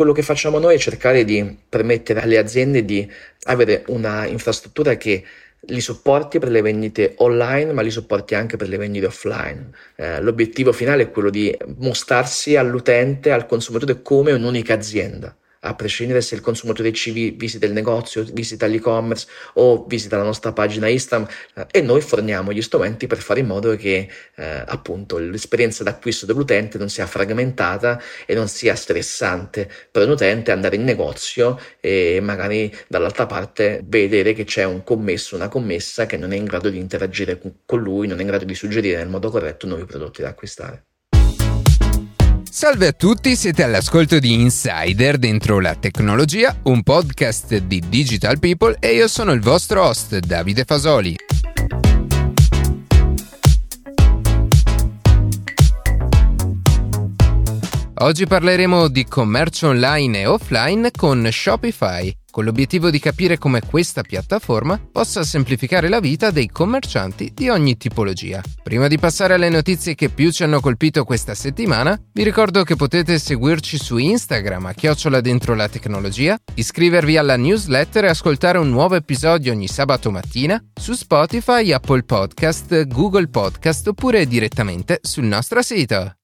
Quello che facciamo noi è cercare di permettere alle aziende di avere una infrastruttura che li supporti per le vendite online, ma li supporti anche per le vendite offline. Eh, l'obiettivo finale è quello di mostrarsi all'utente, al consumatore come un'unica azienda a prescindere se il consumatore ci visita il negozio, visita l'e-commerce o visita la nostra pagina Instagram eh, e noi forniamo gli strumenti per fare in modo che eh, appunto l'esperienza d'acquisto dell'utente non sia fragmentata e non sia stressante per un utente andare in negozio e magari dall'altra parte vedere che c'è un commesso, una commessa che non è in grado di interagire con lui, non è in grado di suggerire nel modo corretto nuovi prodotti da acquistare. Salve a tutti, siete all'ascolto di Insider dentro la tecnologia, un podcast di Digital People e io sono il vostro host Davide Fasoli. Oggi parleremo di commercio online e offline con Shopify con l'obiettivo di capire come questa piattaforma possa semplificare la vita dei commercianti di ogni tipologia. Prima di passare alle notizie che più ci hanno colpito questa settimana, vi ricordo che potete seguirci su Instagram a chiocciola dentro la tecnologia, iscrivervi alla newsletter e ascoltare un nuovo episodio ogni sabato mattina su Spotify, Apple Podcast, Google Podcast oppure direttamente sul nostro sito.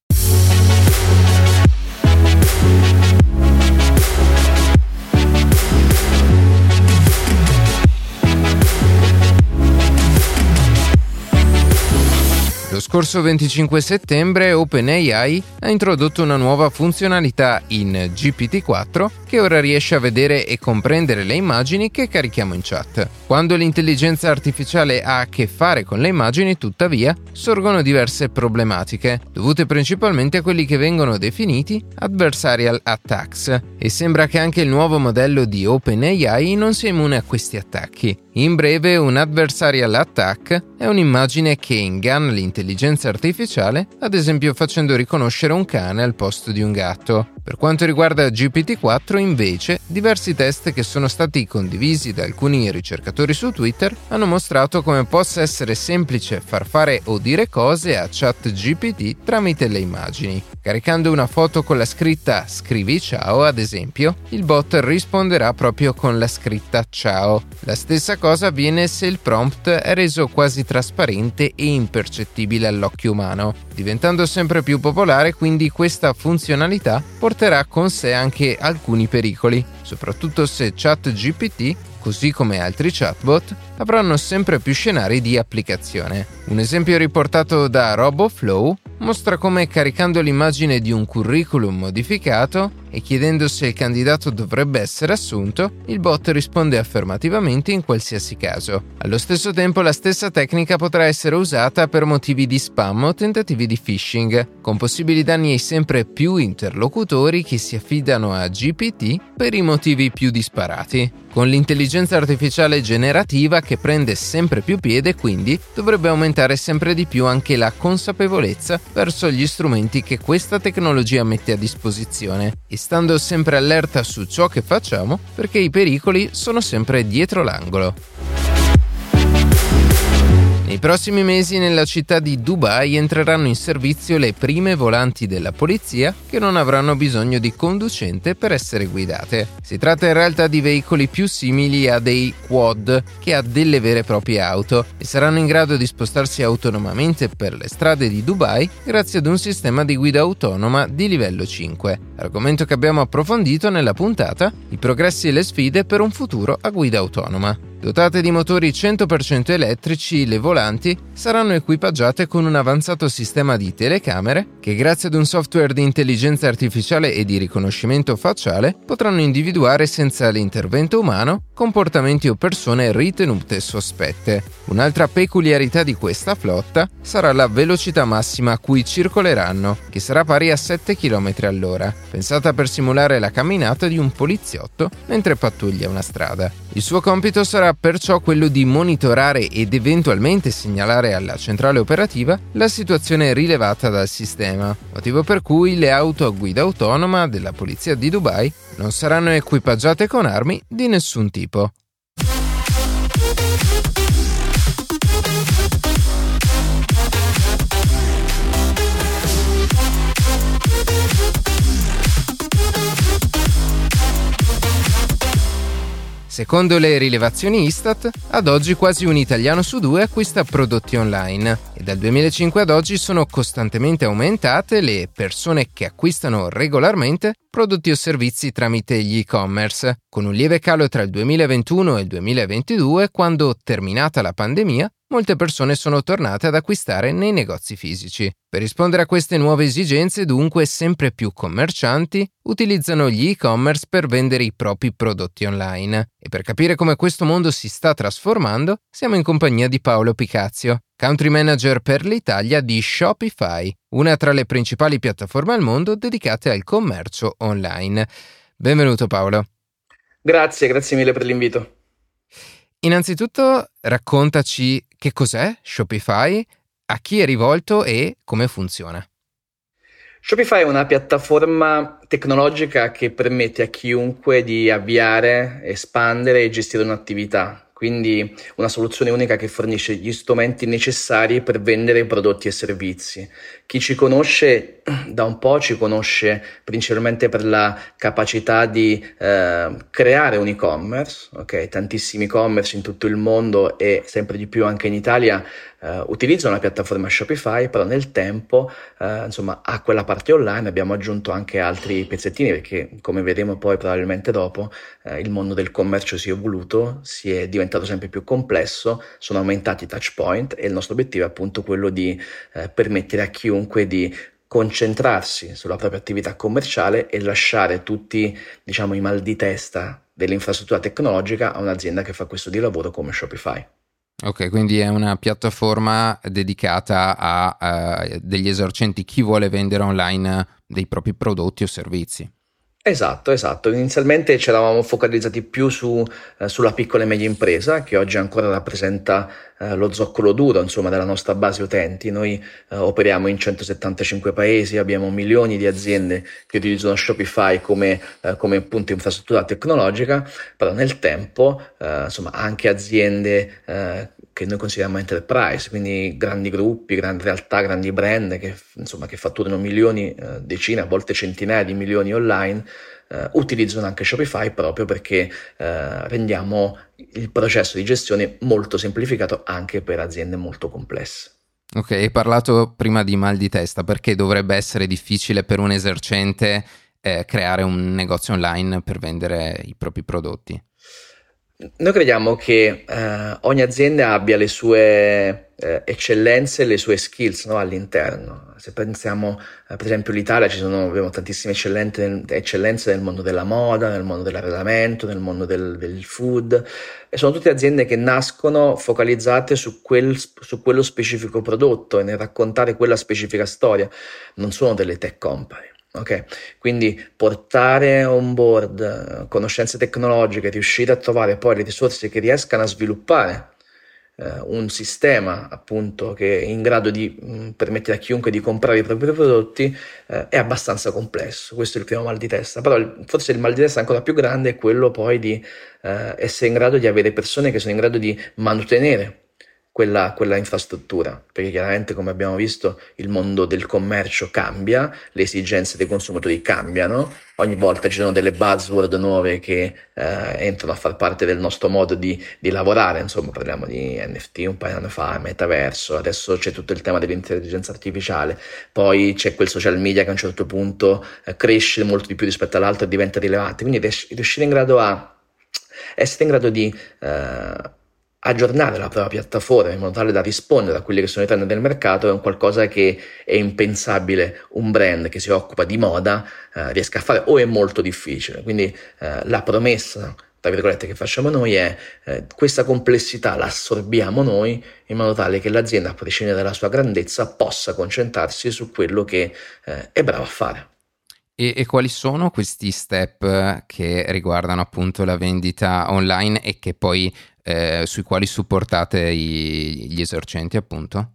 Lo scorso 25 settembre OpenAI ha introdotto una nuova funzionalità in GPT-4 che ora riesce a vedere e comprendere le immagini che carichiamo in chat. Quando l'intelligenza artificiale ha a che fare con le immagini, tuttavia, sorgono diverse problematiche, dovute principalmente a quelli che vengono definiti adversarial attacks, e sembra che anche il nuovo modello di OpenAI non sia immune a questi attacchi. In breve, un adversarial attack è un'immagine che inganna l'intelligenza artificiale, ad esempio facendo riconoscere un cane al posto di un gatto. Per quanto riguarda GPT-4, invece, diversi test che sono stati condivisi da alcuni ricercatori su Twitter hanno mostrato come possa essere semplice far fare o dire cose a ChatGPT tramite le immagini. Caricando una foto con la scritta scrivi ciao, ad esempio, il bot risponderà proprio con la scritta ciao. La stessa cosa avviene se il prompt è reso quasi trasparente e impercettibile all'occhio umano. Diventando sempre più popolare, quindi questa funzionalità porterà con sé anche alcuni pericoli, soprattutto se ChatGPT così come altri chatbot, avranno sempre più scenari di applicazione. Un esempio riportato da RoboFlow mostra come caricando l'immagine di un curriculum modificato e chiedendo se il candidato dovrebbe essere assunto, il bot risponde affermativamente in qualsiasi caso. Allo stesso tempo la stessa tecnica potrà essere usata per motivi di spam o tentativi di phishing, con possibili danni ai sempre più interlocutori che si affidano a GPT per i motivi più disparati. Con l'intelligenza artificiale generativa che prende sempre più piede, quindi dovrebbe aumentare sempre di più anche la consapevolezza verso gli strumenti che questa tecnologia mette a disposizione e stando sempre allerta su ciò che facciamo perché i pericoli sono sempre dietro l'angolo. Nei prossimi mesi nella città di Dubai entreranno in servizio le prime volanti della polizia che non avranno bisogno di conducente per essere guidate. Si tratta in realtà di veicoli più simili a dei quad che a delle vere e proprie auto e saranno in grado di spostarsi autonomamente per le strade di Dubai grazie ad un sistema di guida autonoma di livello 5. Argomento che abbiamo approfondito nella puntata I progressi e le sfide per un futuro a guida autonoma. Dotate di motori 100% elettrici, le volanti saranno equipaggiate con un avanzato sistema di telecamere che grazie ad un software di intelligenza artificiale e di riconoscimento facciale potranno individuare senza l'intervento umano comportamenti o persone ritenute sospette. Un'altra peculiarità di questa flotta sarà la velocità massima a cui circoleranno, che sarà pari a 7 km all'ora, pensata per simulare la camminata di un poliziotto mentre pattuglia una strada. Il suo compito sarà perciò quello di monitorare ed eventualmente segnalare alla centrale operativa la situazione rilevata dal sistema, motivo per cui le auto a guida autonoma della polizia di Dubai non saranno equipaggiate con armi di nessun tipo. Secondo le rilevazioni Istat, ad oggi quasi un italiano su due acquista prodotti online. E dal 2005 ad oggi sono costantemente aumentate le persone che acquistano regolarmente prodotti o servizi tramite gli e-commerce, con un lieve calo tra il 2021 e il 2022 quando, terminata la pandemia, molte persone sono tornate ad acquistare nei negozi fisici. Per rispondere a queste nuove esigenze, dunque, sempre più commercianti utilizzano gli e-commerce per vendere i propri prodotti online. E per capire come questo mondo si sta trasformando, siamo in compagnia di Paolo Picazio, country manager per l'Italia di Shopify, una tra le principali piattaforme al mondo dedicate al commercio online. Benvenuto Paolo. Grazie, grazie mille per l'invito. Innanzitutto raccontaci che cos'è Shopify, a chi è rivolto e come funziona. Shopify è una piattaforma tecnologica che permette a chiunque di avviare, espandere e gestire un'attività quindi una soluzione unica che fornisce gli strumenti necessari per vendere prodotti e servizi. Chi ci conosce da un po' ci conosce principalmente per la capacità di eh, creare un e-commerce, okay? tantissimi e-commerce in tutto il mondo e sempre di più anche in Italia eh, utilizzano la piattaforma Shopify, però nel tempo eh, insomma a quella parte online abbiamo aggiunto anche altri pezzettini perché come vedremo poi probabilmente dopo eh, il mondo del commercio si è evoluto, si è diventato sempre più complesso, sono aumentati i touch point e il nostro obiettivo è appunto quello di eh, permettere a chiunque di concentrarsi sulla propria attività commerciale e lasciare tutti diciamo i mal di testa dell'infrastruttura tecnologica a un'azienda che fa questo di lavoro come Shopify. Ok, quindi è una piattaforma dedicata a uh, degli esercenti, chi vuole vendere online dei propri prodotti o servizi. Esatto, esatto. Inizialmente ci eravamo focalizzati più su, eh, sulla piccola e media impresa, che oggi ancora rappresenta eh, lo zoccolo duro, insomma, della nostra base utenti. Noi eh, operiamo in 175 paesi, abbiamo milioni di aziende che utilizzano Shopify come, eh, come appunto infrastruttura tecnologica, però nel tempo, eh, insomma, anche aziende eh, che noi consideriamo enterprise, quindi grandi gruppi, grandi realtà, grandi brand che, insomma, che fatturano milioni, decine, a volte centinaia di milioni online, eh, utilizzano anche Shopify proprio perché eh, rendiamo il processo di gestione molto semplificato anche per aziende molto complesse. Ok, hai parlato prima di mal di testa, perché dovrebbe essere difficile per un esercente eh, creare un negozio online per vendere i propri prodotti? Noi crediamo che eh, ogni azienda abbia le sue eh, eccellenze, le sue skills no, all'interno. Se pensiamo, eh, per esempio, all'Italia, ci sono, abbiamo tantissime eccellenze nel mondo della moda, nel mondo dell'arredamento, nel mondo del, del, food, e sono tutte aziende che nascono focalizzate su, quel, su quello specifico prodotto e nel raccontare quella specifica storia. Non sono delle tech company. Ok, quindi portare on board eh, conoscenze tecnologiche, riuscire a trovare poi le risorse che riescano a sviluppare eh, un sistema appunto che è in grado di mh, mm, permettere a chiunque di comprare i propri prodotti eh, è abbastanza complesso. Questo è il primo mal di testa, però il, forse il mal di testa ancora più grande è quello poi di eh, essere in grado di avere persone che sono in grado di mantenere quella, quella, infrastruttura, perché chiaramente come abbiamo visto il mondo del commercio cambia, le esigenze dei consumatori cambiano, ogni volta ci sono delle buzzword nuove che eh, entrano a far parte del nostro modo di, di, lavorare, insomma parliamo di NFT un paio di anni fa, metaverso, adesso c'è tutto il tema dell'intelligenza artificiale, poi c'è quel social media che a un certo punto eh, cresce molto di più rispetto all'altro e diventa rilevante, quindi riuscire in grado a essere in grado di eh, aggiornare la propria piattaforma in modo tale da rispondere a quelli che sono i trend del mercato è un qualcosa che è impensabile un brand che si occupa di moda eh, riesca a fare o è molto difficile. Quindi eh, la promessa tra virgolette che facciamo noi è eh, questa complessità la assorbiamo noi in modo tale che l'azienda a prescindere dalla sua grandezza possa concentrarsi su quello che eh, è bravo a fare. E, e, quali sono questi step che riguardano appunto la vendita online e che poi eh, sui quali supportate i, gli esercenti, appunto?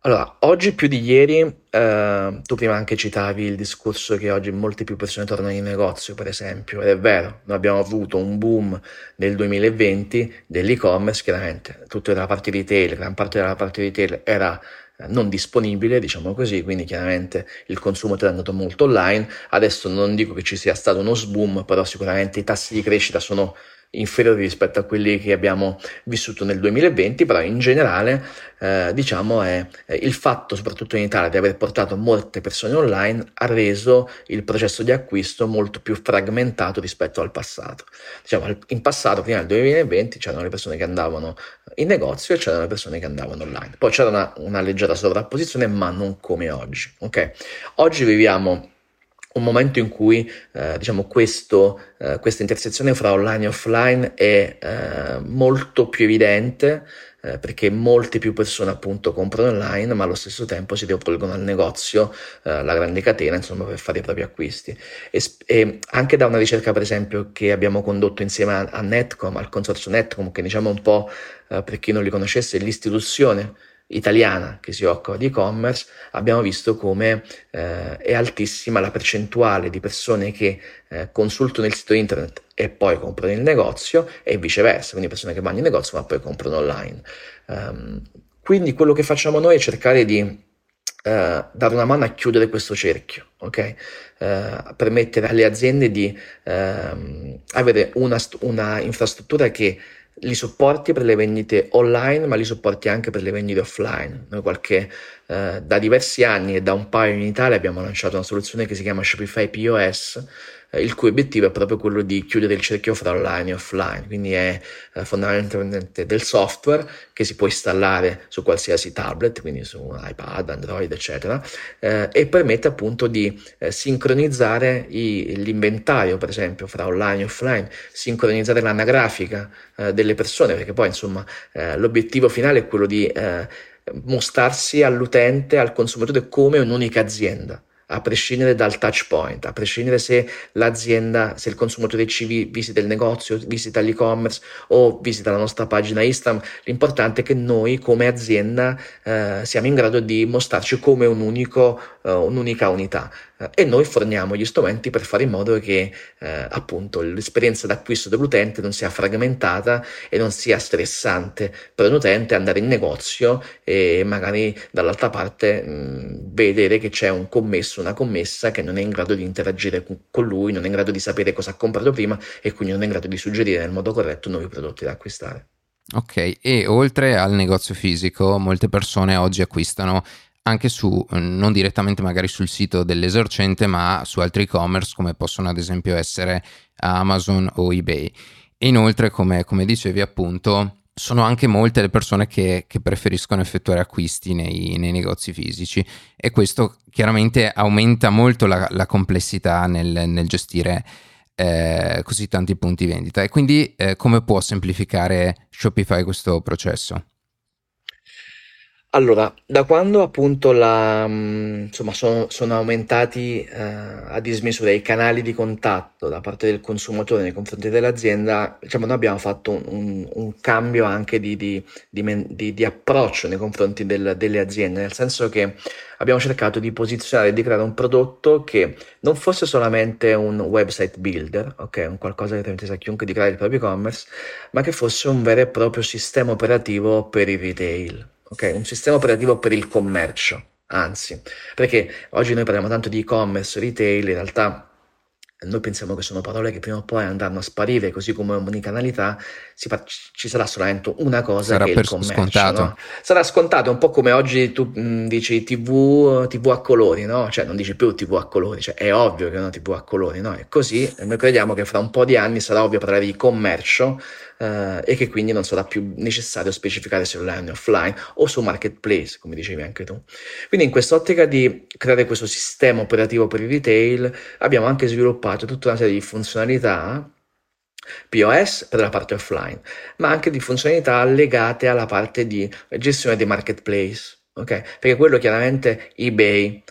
Allora, oggi più di ieri, eh, tu prima anche citavi il discorso che oggi molte più persone tornano in negozio, per esempio, ed è vero, noi abbiamo avuto un boom nel 2020 dell'e-commerce, chiaramente, tutta la parte retail, gran parte della parte retail era eh, non disponibile, diciamo così, quindi chiaramente il consumo è andato molto online. Adesso non dico che ci sia stato uno sboom, però sicuramente i tassi di crescita sono inferiori rispetto a quelli che abbiamo vissuto nel 2020, però in generale eh, diciamo è il fatto, soprattutto in Italia, di aver portato molte persone online ha reso il processo di acquisto molto più fragmentato rispetto al passato. Diciamo, in passato, prima del 2020, c'erano le persone che andavano in negozio e c'erano le persone che andavano online. Poi c'era una, una leggera sovrapposizione, ma non come oggi. Okay? Oggi viviamo un momento in cui eh, diciamo questo, eh, questa intersezione fra online e offline è eh, molto più evidente eh, perché molte più persone appunto comprano online ma allo stesso tempo si rivolgono al negozio, eh, la grande catena insomma per fare i propri acquisti. E, e, anche da una ricerca per esempio che abbiamo condotto insieme a, a Netcom, al consorzio Netcom che diciamo un po' eh, per chi non li conoscesse l'istituzione italiana che si occupa di e-commerce, abbiamo visto come eh, è altissima la percentuale di persone che eh, consultano il sito internet e poi comprano il negozio e viceversa, quindi persone che vanno in negozio ma poi comprano online. Um, quindi quello che facciamo noi è cercare di uh, dare una mano a chiudere questo cerchio, ok? Uh, permettere alle aziende di uh, avere una, una infrastruttura che li supporti per le vendite online, ma li supporti anche per le vendite offline. Noi qualche, eh, da diversi anni e da un paio in Italia abbiamo lanciato una soluzione che si chiama Shopify POS, il cui obiettivo è proprio quello di chiudere il cerchio fra online e offline, quindi è eh, fondamentalmente del software che si può installare su qualsiasi tablet, quindi su iPad, Android, eccetera, eh, e permette appunto di eh, sincronizzare i, l'inventario, per esempio, fra online e offline, sincronizzare l'anagrafica eh, delle persone, perché poi insomma eh, l'obiettivo finale è quello di mostrarsi all'utente, al consumatore come un'unica azienda a prescindere dal touch point, a prescindere se l'azienda, se il consumatore ci visita il negozio, visita l'e-commerce o visita la nostra pagina Instagram, l'importante è che noi come azienda eh, siamo in grado di mostrarci come un unico, uh, un'unica unità eh, e noi forniamo gli strumenti per fare in modo che eh, appunto l'esperienza d'acquisto dell'utente non sia fragmentata e non sia stressante per l'utente andare in negozio e magari dall'altra parte mh, vedere che c'è un commesso, una commessa che non è in grado di interagire con lui, non è in grado di sapere cosa ha comprato prima e quindi non è in grado di suggerire nel modo corretto nuovi prodotti da acquistare. Ok, e oltre al negozio fisico, molte persone oggi acquistano anche su, non direttamente magari sul sito dell'esercente, ma su altri e-commerce come possono ad esempio essere Amazon o eBay. Inoltre, come, come dicevi appunto, sono anche molte le persone che, che preferiscono effettuare acquisti nei, nei, negozi fisici e questo chiaramente aumenta molto la, la complessità nel, nel gestire eh, così tanti punti vendita. E quindi eh, come può semplificare Shopify questo processo? Allora, da quando appunto la, mh, insomma, sono, sono aumentati eh, a dismisura i canali di contatto da parte del consumatore nei confronti dell'azienda, diciamo, noi abbiamo fatto un, un- cambio anche di, di- di di- di approccio nei confronti del- delle aziende, nel senso che abbiamo cercato di posizionare e di creare un prodotto che non fosse solamente un website builder, ok, un qualcosa che permettesse a chiunque di creare il proprio e-commerce, ma che fosse un vero e proprio sistema operativo per il retail ok? Un sistema operativo per il commercio, anzi, perché oggi noi parliamo tanto di e-commerce, retail, in realtà noi pensiamo che sono parole che prima o poi andranno a sparire, così come omnicanalità, fa, ci sarà solamente una cosa sarà che il commercio. Scontato. No? Sarà scontato, un po' come oggi tu mh, dici TV, TV, a colori, no? Cioè non dici più TV a colori, cioè è ovvio che è una TV a colori, no? E così noi crediamo che fra un po' di anni sarà ovvio parlare di commercio eh, e che quindi non sarà più necessario specificare se online o offline o su marketplace, come dicevi anche tu. Quindi in quest'ottica di creare questo sistema operativo per il retail abbiamo anche sviluppato tutta una serie di funzionalità POS per la parte offline, ma anche di funzionalità legate alla parte di gestione dei marketplace, ok? Perché quello chiaramente eBay,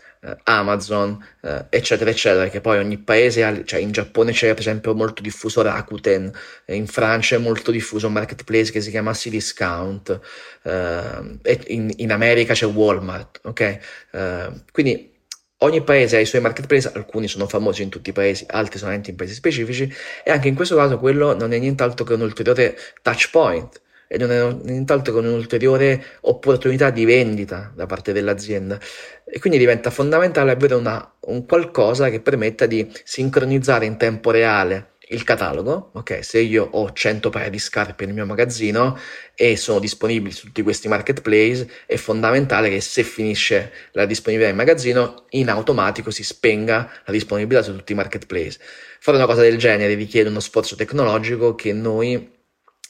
Amazon, eh, eccetera, eccetera, che poi ogni paese ha, cioè in Giappone c'è per esempio molto diffuso Rakuten, in Francia è molto diffuso un marketplace che si chiama Cdiscount, eh, in, in, America c'è Walmart, ok? Eh, quindi ogni paese ha i suoi marketplace, alcuni sono famosi in tutti i paesi, altri solamente in paesi specifici, e anche in questo caso quello non è nient'altro che un ulteriore touch point e è nient'altro che un'ulteriore opportunità di vendita da parte dell'azienda e quindi diventa fondamentale avere una, un qualcosa che permetta di sincronizzare in tempo reale il catalogo, ok? Se io ho 100 paia di scarpe nel mio magazzino e sono disponibili su tutti questi marketplace, è fondamentale che se finisce la disponibilità del magazzino, in automatico si spenga la disponibilità su tutti i marketplace. Fare una cosa del genere richiede uno sforzo tecnologico che noi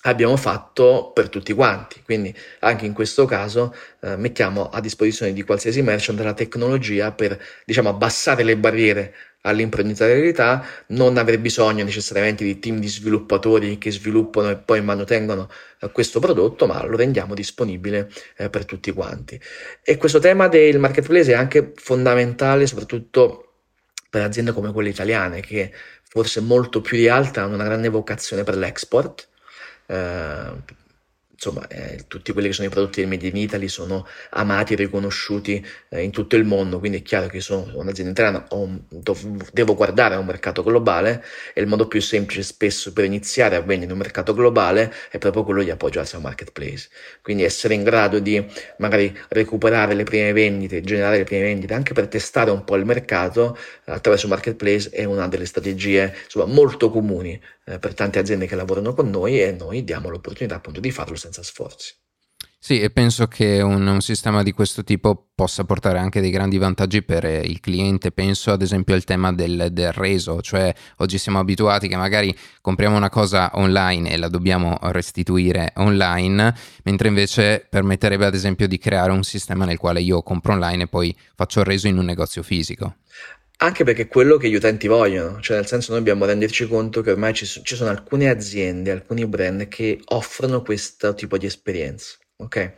abbiamo fatto per tutti quanti. Quindi anche in questo caso eh, mettiamo a disposizione di qualsiasi merchant la tecnologia per diciamo abbassare le barriere all'imprenditorialità, non aver bisogno necessariamente di team di sviluppatori che sviluppano e poi manutengono eh, questo prodotto, ma lo rendiamo disponibile eh, per tutti quanti. E questo tema del marketplace è anche fondamentale soprattutto per aziende come quelle italiane che forse molto più di altre hanno una grande vocazione per l'export. Eh, insomma, eh, tutti quelli che sono i prodotti del Made in Italy sono amati e riconosciuti eh, in tutto il mondo, quindi è chiaro che sono un'azienda italiana, un, devo guardare a un mercato globale e il modo più semplice spesso per iniziare a vendere in un mercato globale è proprio quello di appoggiarsi a un marketplace. Quindi essere in grado di magari recuperare le prime vendite, generare le prime vendite, anche per testare un po' il mercato attraverso un marketplace è una delle strategie insomma, molto comuni eh, per tante aziende che lavorano con noi e noi diamo l'opportunità appunto di farlo senza sforzi. Sì, e penso che un, un, sistema di questo tipo possa portare anche dei grandi vantaggi per il cliente. Penso ad esempio al tema del, del, reso, cioè oggi siamo abituati che magari compriamo una cosa online e la dobbiamo restituire online, mentre invece permetterebbe ad esempio di creare un sistema nel quale io compro online e poi faccio il reso in un negozio fisico. Anche perché è quello che gli utenti vogliono, cioè nel senso noi dobbiamo renderci conto che ormai ci, ci sono alcune aziende, alcuni brand che offrono questo tipo di esperienza ok?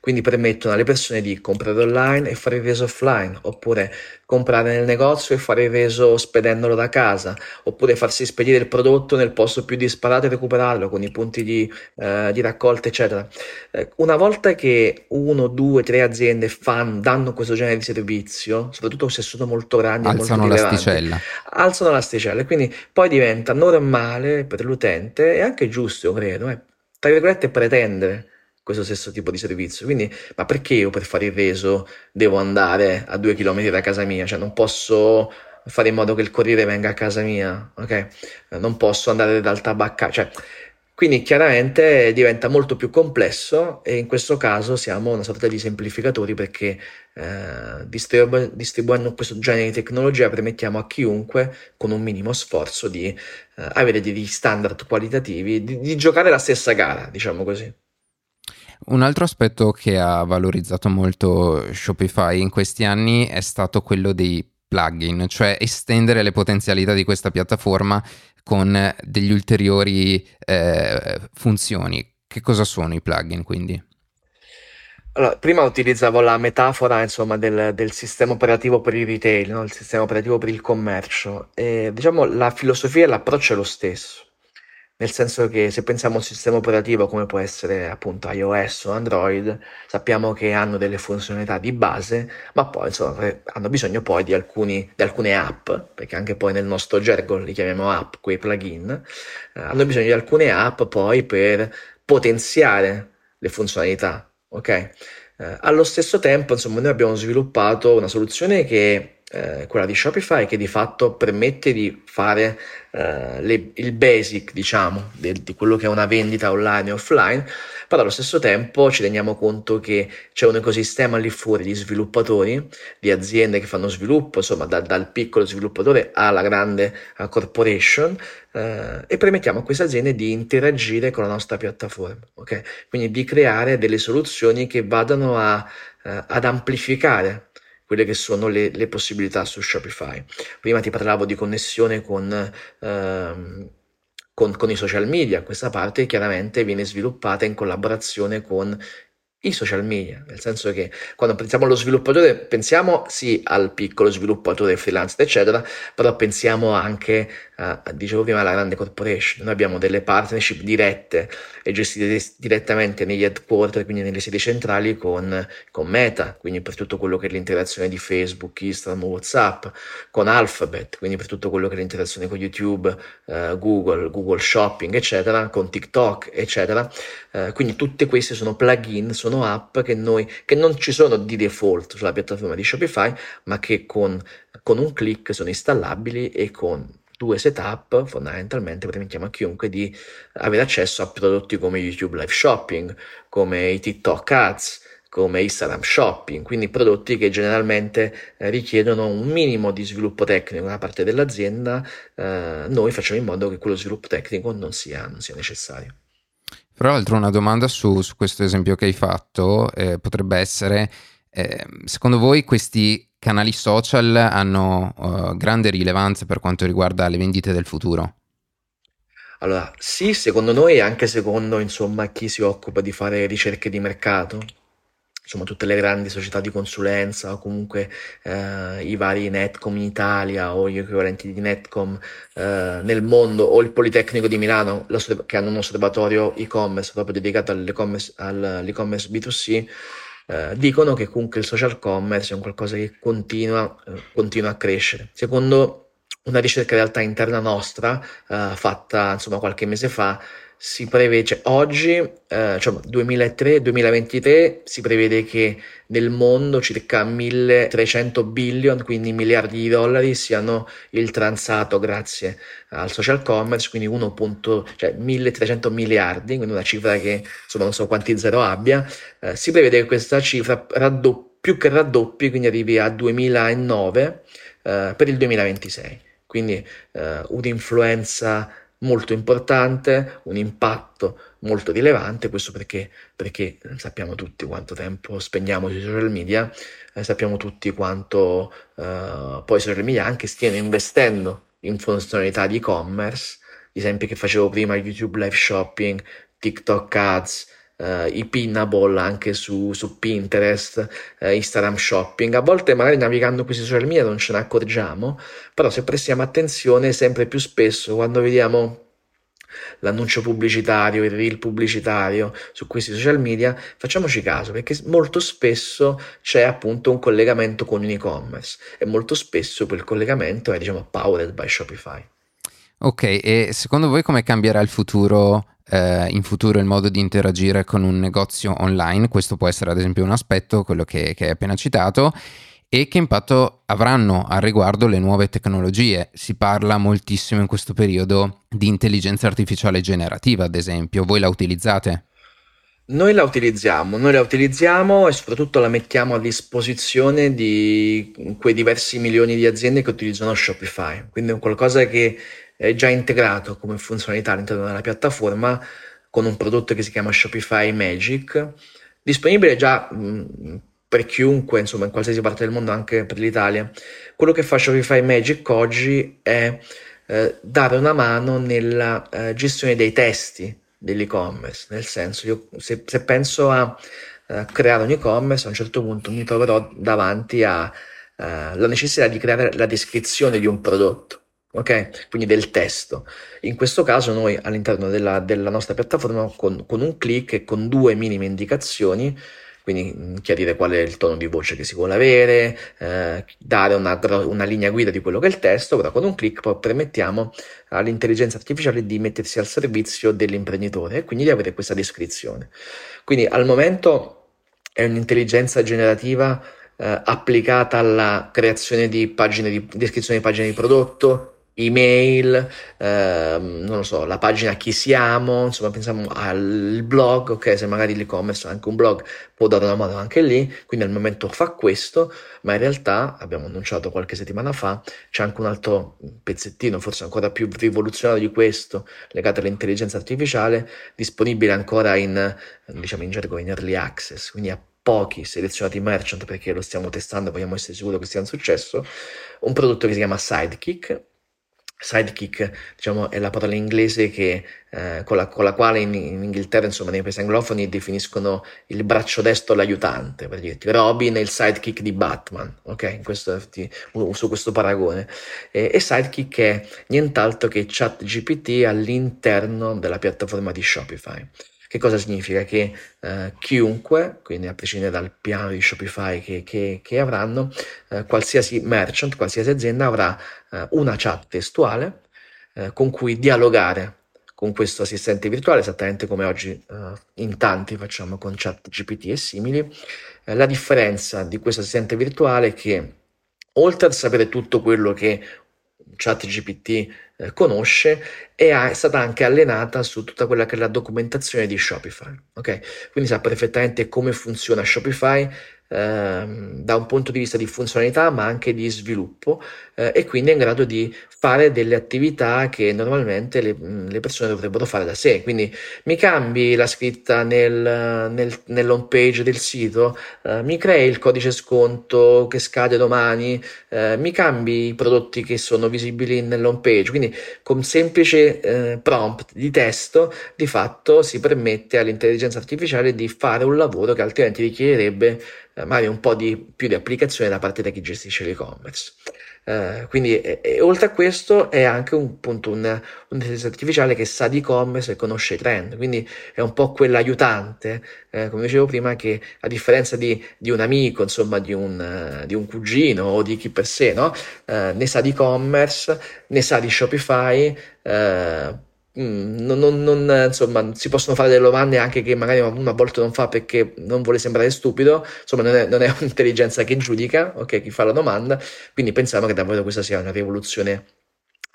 Quindi permettono alle persone di comprare online e fare il reso offline, oppure comprare nel negozio e fare il reso spedendolo da casa, oppure farsi spedire il prodotto nel posto più disparato e recuperarlo con i punti di, eh, di raccolta, eccetera. Eh, una volta che uno, due, tre aziende fan, danno questo genere di servizio, soprattutto se sono molto grandi, alzano molto l'asticella. Alzano l'asticella quindi poi diventa normale per l'utente e anche giusto, io credo, eh, tra virgolette, pretendere questo stesso tipo di servizio. Quindi, ma perché io per fare il reso devo andare a due chilometri da casa mia? Cioè, non posso fare in modo che il corriere venga a casa mia, ok? Non posso andare dal tabaccaio, cioè, quindi chiaramente diventa molto più complesso e in questo caso siamo una sorta di semplificatori perché eh, distribu- distribuendo questo genere di tecnologia permettiamo a chiunque con un minimo sforzo di eh, avere degli standard qualitativi, di, di giocare la stessa gara, diciamo così. Un altro aspetto che ha valorizzato molto Shopify in questi anni è stato quello dei plugin, cioè estendere le potenzialità di questa piattaforma con degli ulteriori eh, funzioni. Che cosa sono i plugin quindi? Allora, prima utilizzavo la metafora insomma, del, del sistema operativo per il retail, no? il sistema operativo per il commercio. E, diciamo la filosofia e l'approccio è lo stesso nel senso che se pensiamo a un sistema operativo come può essere appunto iOS o Android, sappiamo che hanno delle funzionalità di base, ma poi insomma, hanno bisogno poi di, alcuni, di alcune app, perché anche poi nel nostro gergo li chiamiamo app, quei plugin, eh, hanno bisogno di alcune app poi per potenziare le funzionalità, ok? Eh, allo stesso tempo, insomma, noi abbiamo sviluppato una soluzione che eh, quella di Shopify che di fatto permette di fare eh, le, il basic, diciamo, de, di quello che è una vendita online e offline, però allo stesso tempo ci rendiamo conto che c'è un ecosistema lì fuori di sviluppatori, di aziende che fanno sviluppo, insomma, da, dal piccolo sviluppatore alla grande uh, corporation, eh, e permettiamo a queste aziende di interagire con la nostra piattaforma, ok? Quindi di creare delle soluzioni che vadano a, uh, ad amplificare quelle che sono le, le, possibilità su Shopify. Prima ti parlavo di connessione con, ehm, con, con, i social media, questa parte chiaramente viene sviluppata in collaborazione con i social media, nel senso che quando pensiamo allo sviluppatore pensiamo sì al piccolo sviluppatore freelance eccetera, però pensiamo anche uh, dicevo prima alla grande corporation, noi abbiamo delle partnership dirette e gestite direttamente negli headquarter, quindi nelle sedi centrali con, con Meta, quindi per tutto quello che è l'interazione di Facebook, Instagram, Whatsapp, con Alphabet, quindi per tutto quello che è l'interazione con YouTube, uh, Google, Google Shopping eccetera, con TikTok eccetera, uh, quindi tutte queste sono plugin, sono sono app che, noi, che non ci sono di default sulla piattaforma di Shopify, ma che con, con un clic sono installabili e con due setup fondamentalmente permettiamo a chiunque di avere accesso a prodotti come YouTube Live Shopping, come i TikTok Ads, come Instagram Shopping, quindi prodotti che generalmente eh, richiedono un minimo di sviluppo tecnico da parte dell'azienda, eh, noi facciamo in modo che quello sviluppo tecnico non sia, non sia necessario. Tra l'altro una domanda su, su, questo esempio che hai fatto eh, potrebbe essere, eh, secondo voi questi canali social hanno uh, grande rilevanza per quanto riguarda le vendite del futuro? Allora, sì, secondo noi e anche secondo insomma, chi si occupa di fare ricerche di mercato, insomma tutte le grandi società di consulenza o comunque eh, i vari Netcom in Italia o gli equivalenti di Netcom eh, nel mondo o il Politecnico di Milano che hanno un osservatorio e-commerce proprio dedicato all'e-commerce, all'e-commerce B2C eh, dicono che comunque il social commerce è un qualcosa che continua, eh, continua a crescere. Secondo una ricerca in realtà interna nostra eh, fatta insomma qualche mese fa si prevede, cioè, oggi, eh, cioè 2003-2023, si prevede che nel mondo circa 1300 billion, quindi miliardi di dollari, siano il transato grazie al social commerce, quindi 1. cioè 1300 miliardi, quindi una cifra che insomma non so quanti zero abbia. Eh, si prevede che questa cifra raddoppi, più che raddoppi, quindi arrivi a 2009 eh, per il 2026. Quindi eh, un'influenza molto importante, un impatto molto rilevante, questo perché, perché sappiamo tutti quanto tempo spegniamo sui social media, eh, sappiamo tutti quanto eh, poi i social media anche stiano investendo in funzionalità di e-commerce, gli esempi che facevo prima, YouTube Live Shopping, TikTok Ads, Uh, i pinnable anche su, su Pinterest, uh, Instagram Shopping. A volte magari navigando questi social media non ce ne accorgiamo, però se prestiamo attenzione sempre più spesso quando vediamo l'annuncio pubblicitario, il reel pubblicitario su questi social media, facciamoci caso perché molto spesso c'è appunto un collegamento con un e-commerce e molto spesso quel collegamento è diciamo powered by Shopify. Ok, e secondo voi come cambierà il futuro eh, in futuro il modo di interagire con un negozio online, questo può essere ad esempio un aspetto, quello che, che hai appena citato, e che impatto avranno al riguardo le nuove tecnologie. Si parla moltissimo in questo periodo di intelligenza artificiale generativa, ad esempio, voi la utilizzate? Noi la utilizziamo, noi la utilizziamo e soprattutto la mettiamo a disposizione di quei diversi milioni di aziende che utilizzano Shopify, quindi è qualcosa che è già integrato come funzionalità all'interno della piattaforma con un prodotto che si chiama Shopify Magic, disponibile già mh, per chiunque, insomma, in qualsiasi parte del mondo, anche per l'Italia. Quello che fa Shopify Magic oggi è eh, dare una mano nella eh, gestione dei testi dell'e-commerce, nel senso, io se, se penso a eh, creare un e-commerce, a un certo punto mi troverò davanti alla eh, necessità di creare la descrizione di un prodotto ok? Quindi del testo. In questo caso noi all'interno della, della nostra piattaforma con, con, un clic e con due minime indicazioni, quindi mm, chiarire qual è il tono di voce che si vuole avere, eh, dare una, una, linea guida di quello che è il testo, però con un clic poi permettiamo all'intelligenza artificiale di mettersi al servizio dell'imprenditore e quindi di avere questa descrizione. Quindi al momento è un'intelligenza generativa eh, applicata alla creazione di pagine di descrizione di pagine di prodotto, email, ehm, non lo so, la pagina chi siamo, insomma pensiamo al blog, ok, se magari l'e-commerce ha anche un blog può dare una mano anche lì, quindi al momento fa questo, ma in realtà abbiamo annunciato qualche settimana fa, c'è anche un altro pezzettino, forse ancora più rivoluzionario di questo, legato all'intelligenza artificiale, disponibile ancora in, diciamo in gergo, in early access, quindi a pochi selezionati merchant perché lo stiamo testando, vogliamo essere sicuri che sia un successo, un prodotto che si chiama Sidekick, Sidekick, diciamo, è la parola inglese che, eh, con, la, con, la, quale in, in, Inghilterra, insomma, nei paesi anglofoni definiscono il braccio destro l'aiutante, per dirti. Robin è il sidekick di Batman, ok? Questo, ti, uso questo paragone. E, e Sidekick è nient'altro che ChatGPT all'interno della piattaforma di Shopify. Che cosa significa? Che eh, chiunque, quindi a prescindere dal piano di Shopify che, che, che avranno, eh, qualsiasi merchant, qualsiasi azienda avrà eh, una chat testuale eh, con cui dialogare con questo assistente virtuale, esattamente come oggi eh, in tanti facciamo con chat GPT e simili. Eh, la differenza di questo assistente virtuale è che oltre a sapere tutto quello che ChatGPT eh, conosce e è stata anche allenata su tutta quella che è la documentazione di Shopify. Ok? Quindi sa perfettamente come funziona Shopify, Ehm, da un punto di vista di funzionalità ma anche di sviluppo eh, e quindi è in grado di fare delle attività che normalmente le, le, persone dovrebbero fare da sé quindi mi cambi la scritta nel, nel, nell'home page del sito eh, mi crei il codice sconto che scade domani eh, mi cambi i prodotti che sono visibili nell'home page quindi con semplice eh, prompt di testo di fatto si permette all'intelligenza artificiale di fare un lavoro che altrimenti richiederebbe eh, magari un po' di, più di applicazione da parte di chi gestisce l'e-commerce. Uh, quindi e, e, oltre a questo è anche un, appunto, un, un'intelligenza artificiale che sa di e-commerce e conosce i trend, quindi è un po' quell'aiutante, eh, come dicevo prima, che a differenza di, di un amico, insomma di un, uh, di un, cugino o di chi per sé, no? uh, ne sa di e-commerce, ne sa di Shopify, Mm, non, non, non, insomma, si possono fare delle domande anche che magari uno a volte non fa perché non vuole sembrare stupido, insomma non è, non è un'intelligenza che giudica, ok, chi fa la domanda, quindi pensiamo che davvero questa sia una rivoluzione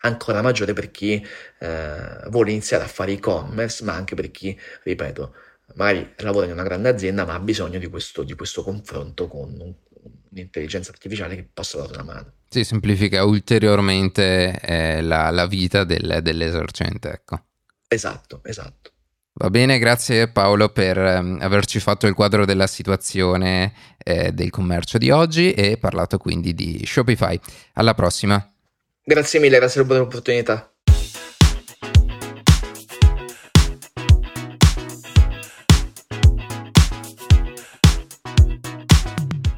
ancora maggiore per chi eh, vuole iniziare a fare e-commerce, ma anche per chi, ripeto, magari lavora in una grande azienda ma ha bisogno di questo, di questo confronto con un, un'intelligenza artificiale che possa dare una mano. Si semplifica ulteriormente eh, la, la, vita del, dell'esercente, ecco. Esatto, esatto. Va bene, grazie Paolo per um, averci fatto il quadro della situazione eh, del commercio di oggi e parlato quindi di Shopify. Alla prossima. Grazie mille, grazie per l'opportunità.